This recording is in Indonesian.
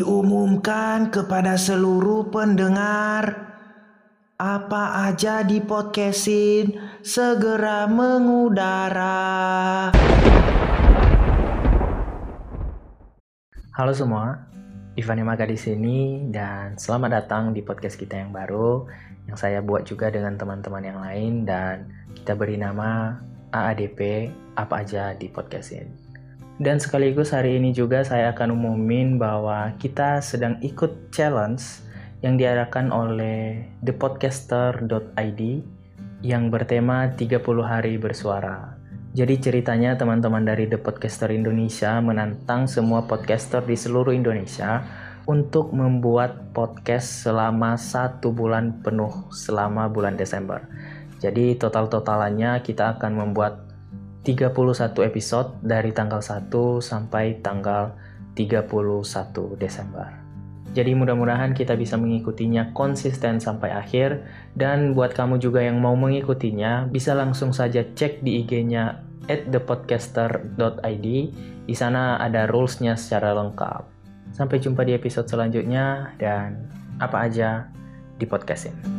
umumkan kepada seluruh pendengar apa aja di podcastin segera mengudara. Halo semua, Ivan Yamaga di sini dan selamat datang di podcast kita yang baru yang saya buat juga dengan teman-teman yang lain dan kita beri nama AADP apa aja di podcast ini. Dan sekaligus hari ini juga saya akan umumin bahwa kita sedang ikut challenge yang diadakan oleh thepodcaster.id yang bertema 30 hari bersuara. Jadi ceritanya teman-teman dari The Podcaster Indonesia menantang semua podcaster di seluruh Indonesia untuk membuat podcast selama satu bulan penuh selama bulan Desember. Jadi total-totalannya kita akan membuat 31 episode dari tanggal 1 sampai tanggal 31 Desember. Jadi mudah-mudahan kita bisa mengikutinya konsisten sampai akhir dan buat kamu juga yang mau mengikutinya bisa langsung saja cek di IG-nya at thepodcaster.id. Di sana ada rules-nya secara lengkap. Sampai jumpa di episode selanjutnya dan apa aja di podcastin.